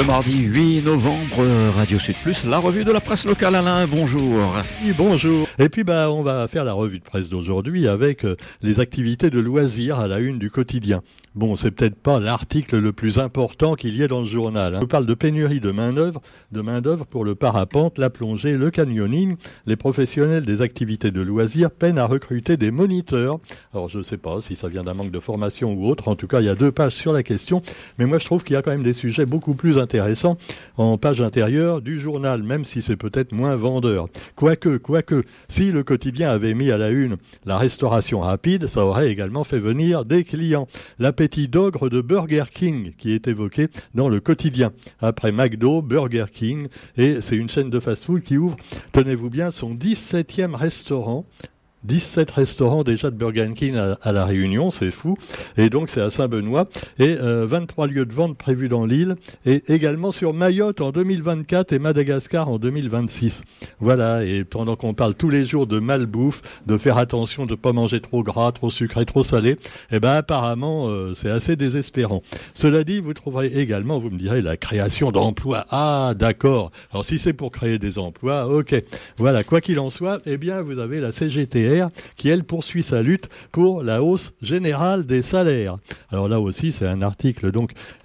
Le mardi 8 novembre, Radio Sud Plus, la revue de la presse locale. Alain, bonjour. Bonjour. Et puis bah on va faire la revue de presse d'aujourd'hui avec euh, les activités de loisirs à la une du quotidien. Bon, c'est peut-être pas l'article le plus important qu'il y ait dans le journal. Hein. Je parle de pénurie de main-d'œuvre, de main-d'œuvre pour le parapente, la plongée, le canyoning. Les professionnels des activités de loisirs peinent à recruter des moniteurs. Alors, je ne sais pas si ça vient d'un manque de formation ou autre. En tout cas, il y a deux pages sur la question. Mais moi, je trouve qu'il y a quand même des sujets beaucoup plus intéressants en page intérieure du journal, même si c'est peut-être moins vendeur. Quoique, quoique, si le quotidien avait mis à la une la restauration rapide, ça aurait également fait venir des clients. La petit d'ogre de Burger King qui est évoqué dans le quotidien. Après McDo, Burger King, et c'est une chaîne de fast-food qui ouvre, tenez-vous bien, son 17e restaurant 17 restaurants déjà de Burger King à, La Réunion, c'est fou. Et donc c'est à Saint-Benoît. Et 23 euh, lieux de vente prévus dans l'île. Et également sur Mayotte en 2024 et Madagascar en 2026. Voilà, et pendant qu'on parle tous les jours de malbouffe, de faire attention de ne pas manger trop gras, trop sucré, trop salé, eh ben apparemment euh, c'est assez désespérant. Cela dit, vous trouverez également, vous me direz, la création d'emplois. Ah d'accord. Alors si c'est pour créer des emplois, ok. Voilà, quoi qu'il en soit, eh bien vous avez la CGT qui, elle, poursuit sa lutte pour la hausse générale des salaires. Alors là aussi, c'est un article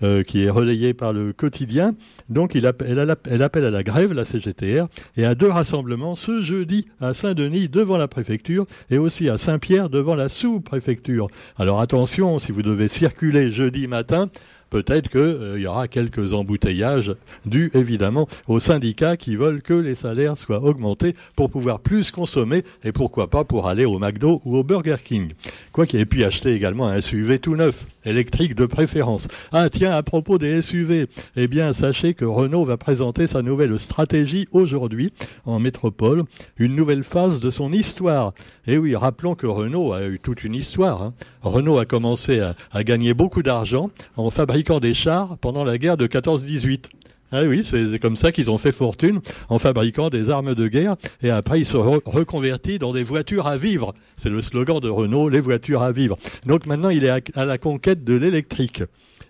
euh, qui est relayé par le quotidien. Donc appelle, elle appelle à la grève, la CGTR, et à deux rassemblements ce jeudi à Saint-Denis devant la préfecture et aussi à Saint-Pierre devant la sous-préfecture. Alors attention, si vous devez circuler jeudi matin, peut-être qu'il euh, y aura quelques embouteillages dus évidemment aux syndicats qui veulent que les salaires soient augmentés pour pouvoir plus consommer et pourquoi pas pour aller au McDo ou au Burger King. Quoi qu'il ait pu acheter également un SUV tout neuf, électrique de préférence. Ah tiens, à propos des SUV, eh bien sachez que Renault va présenter sa nouvelle stratégie aujourd'hui en métropole, une nouvelle phase de son histoire. Et oui, rappelons que Renault a eu toute une histoire. Hein. Renault a commencé à, à gagner beaucoup d'argent en fabriquant des chars pendant la guerre de 14-18. Ah oui, c'est comme ça qu'ils ont fait fortune en fabriquant des armes de guerre et après ils se sont reconvertis dans des voitures à vivre. C'est le slogan de Renault, les voitures à vivre. Donc maintenant il est à, la conquête de l'électrique.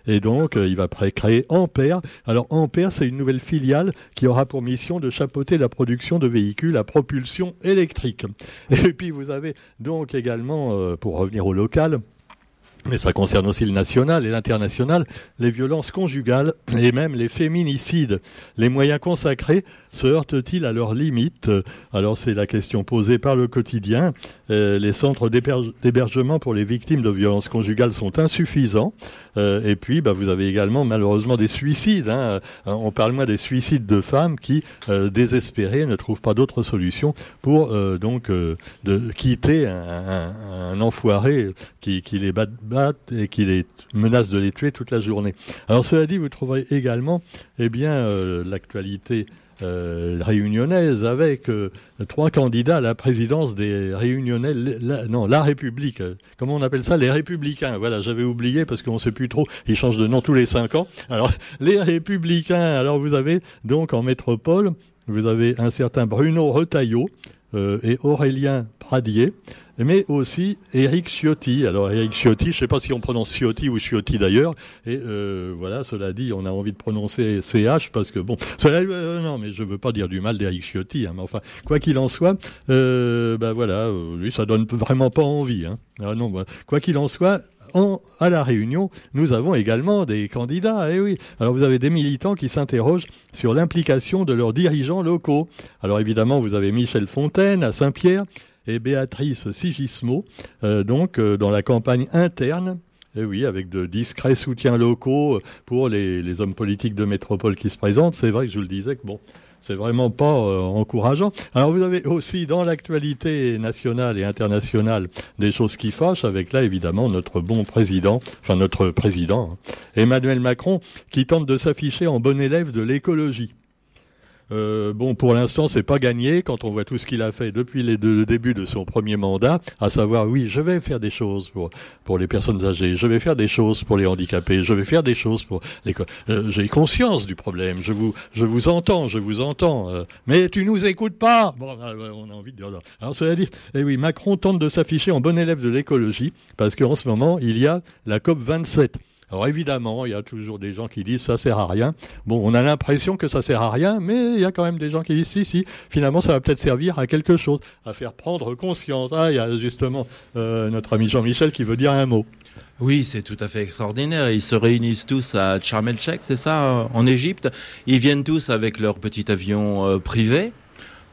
Et donc, euh, il va créer Ampère. Alors, Ampère, c'est une nouvelle filiale qui aura pour mission de chapeauter la production de véhicules à propulsion électrique. Et puis, vous avez donc également, euh, pour revenir au local, mais ça concerne aussi le national et l'international, les violences conjugales et même les féminicides. Les moyens consacrés se heurtent-ils à leurs limites? Alors c'est la question posée par le quotidien. Euh, les centres d'hébergement pour les victimes de violences conjugales sont insuffisants. Euh, et puis, bah, vous avez également malheureusement des suicides. Hein. Euh, on parle moins des suicides de femmes qui, désespérées, ne trouvent pas d'autre solution pour donc de quitter un, enfoiré qui, les bat, et qui menace de les tuer toute la journée. Alors cela dit, vous trouverez également, eh bien, l'actualité euh, réunionnaise avec euh, trois candidats à la présidence des réunionnais, non, la République. Euh, comment on appelle ça? Les Républicains. Voilà, j'avais oublié parce qu'on ne sait plus trop. Ils changent de nom tous les cinq ans. Alors, les Républicains. Alors, vous avez donc en métropole, vous avez un certain Bruno Retailleau et Aurélien Pradier mais aussi Eric Ciotti. Alors Eric Ciotti, je ne sais pas si on prononce Ciotti ou Ciotti d'ailleurs. Et euh, voilà, cela dit, on a envie de prononcer CH parce que bon, cela, euh, non, mais je veux pas dire du mal d'Eric Ciotti. Hein, mais enfin, quoi qu'il en soit, euh, ben voilà, euh, lui, ça donne vraiment pas envie. Hein. Ah non, quoi qu'il en soit, en, à la Réunion, nous avons également des candidats. Eh oui. Alors vous avez des militants qui s'interrogent sur l'implication de leurs dirigeants locaux. Alors évidemment, vous avez Michel Fontaine à Saint-Pierre et Béatrice Sigismo, euh, donc euh, dans la campagne interne et oui, avec de discrets soutiens locaux pour les, hommes politiques de métropole qui se présentent. C'est vrai que je vous le disais que bon, c'est vraiment pas euh, encourageant. Alors vous avez aussi dans l'actualité nationale et internationale des choses qui fâchent, avec là évidemment notre bon président, enfin notre président, hein, Emmanuel Macron, qui tente de s'afficher en bon élève de l'écologie. Euh, bon, pour l'instant, c'est pas gagné quand on voit tout ce qu'il a fait depuis le début de son premier mandat, à savoir, oui, je vais faire des choses pour pour les personnes âgées, je vais faire des choses pour les handicapés, je vais faire des choses pour les. Euh, J'ai conscience du problème. Je vous je vous entends, je vous entends. Euh, mais tu nous écoutes pas. Bon, on a envie de dire. Alors cela dit, eh oui, Macron tente de s'afficher en bon élève de l'écologie parce qu'en ce moment, il y a la COP 27 Alors évidemment, il y a toujours des gens qui disent ça sert à rien. Bon, on a l'impression que ça sert à rien, mais il y a quand même des gens qui disent si, si, finalement ça va peut-être servir à quelque chose, à faire prendre conscience. Ah, il y a justement euh, notre ami Jean-Michel qui veut dire un mot. Oui, c'est tout à fait extraordinaire. Ils se réunissent tous à Sharm c'est ça, en Égypte. Ils viennent tous avec leur petit avion euh, privé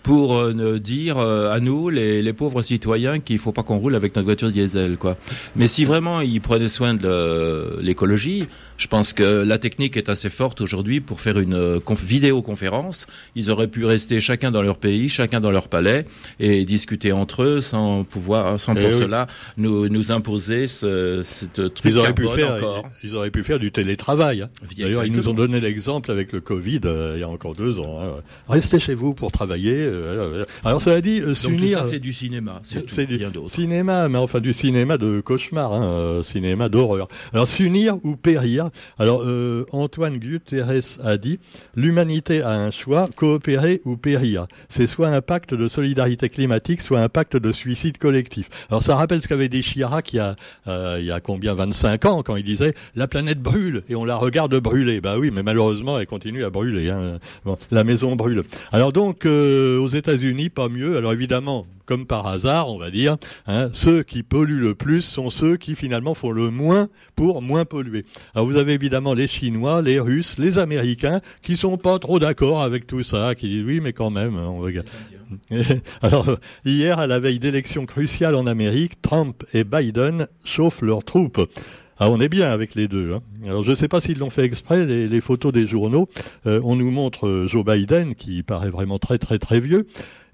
pour euh, dire euh, à nous, les, les pauvres citoyens, qu'il faut pas qu'on roule avec notre voiture diesel, quoi. Mais si vraiment ils prenaient soin de l'écologie, je pense que la technique est assez forte aujourd'hui pour faire une euh, vidéoconférence. Ils auraient pu rester chacun dans leur pays, chacun dans leur palais et discuter entre eux sans pouvoir, sans pour cela nous, nous imposer ce, cette truc ils auraient pu faire, Ils auraient pu faire du télétravail. Hein. D'ailleurs, ils nous ont donné l'exemple avec le Covid il y a encore deux ans. Hein. Restez chez vous pour travailler. Euh, alors cela dit, euh, s'unir. ça, c'est du cinéma. C'est du cinéma, mais enfin du cinéma de cauchemar, hein, euh, cinéma d'horreur. Alors s'unir ou périr. Alors Antoine Guterres a dit l'humanité a un choix coopérer ou périr. C'est soit un pacte de solidarité climatique, soit un pacte de suicide collectif. Alors ça rappelle ce qu'avait dit Chirac il y a il y a combien 25 ans quand il disait la planète brûle et on la regarde brûler. Bah oui, mais malheureusement elle continue à brûler. Hein. la maison brûle. Alors donc aux États-Unis, pas mieux. Alors évidemment, comme par hasard, on va dire, hein, ceux qui polluent le plus sont ceux qui finalement font le moins pour moins polluer. Alors vous avez évidemment les Chinois, les Russes, les Américains qui sont pas trop d'accord avec tout ça, qui disent oui, mais quand même, on regarde. Alors hier, à la veille d'élections cruciales en Amérique, Trump et Biden chauffent leurs troupes. Ah, on est bien avec les deux. Hein. Alors, je ne sais pas s'ils l'ont fait exprès, les, photos des journaux. Euh, on nous montre euh, Joe Biden, qui paraît vraiment très, très, très vieux,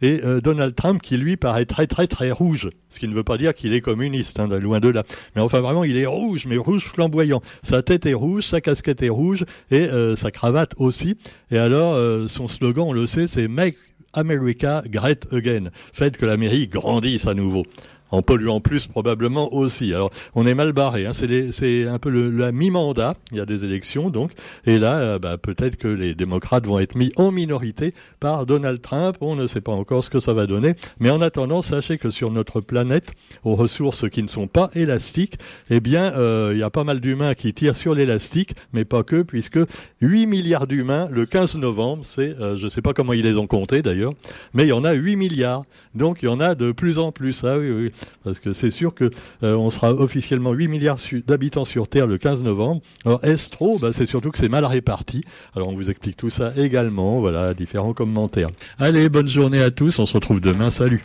et euh, Donald Trump, qui lui paraît très, très, très rouge. Ce qui ne veut pas dire qu'il est communiste, hein, loin de là. Mais enfin, vraiment, il est rouge, mais rouge flamboyant. Sa tête est rouge, sa casquette est rouge, et sa cravate aussi. Et alors, son slogan, on le sait, c'est Make America Great Again. Faites que l'Amérique grandisse à nouveau en polluant plus probablement aussi. Alors on est mal barré, hein. c'est un peu le, la mi-mandat, il y a des élections donc, et là euh, bah, peut-être que les démocrates vont être mis en minorité par Donald Trump, on ne sait pas encore ce que ça va donner, mais en attendant sachez que sur notre planète, aux ressources qui ne sont pas élastiques, eh bien euh, il y a pas mal d'humains qui tirent sur l'élastique, mais pas que, puisque 8 milliards d'humains le 15 novembre, c'est, euh, je ne sais pas comment ils les ont comptés d'ailleurs, mais il y en a 8 milliards, donc il y en a de plus en plus, ah oui, oui parce que c'est sûr que euh, sera officiellement 8 milliards d'habitants sur Terre le 15 novembre. Alors est-ce trop? Bah, C'est surtout que c'est mal réparti. Alors on vous explique tout ça également, voilà, différents commentaires. Allez, bonne journée à tous, on se retrouve demain, salut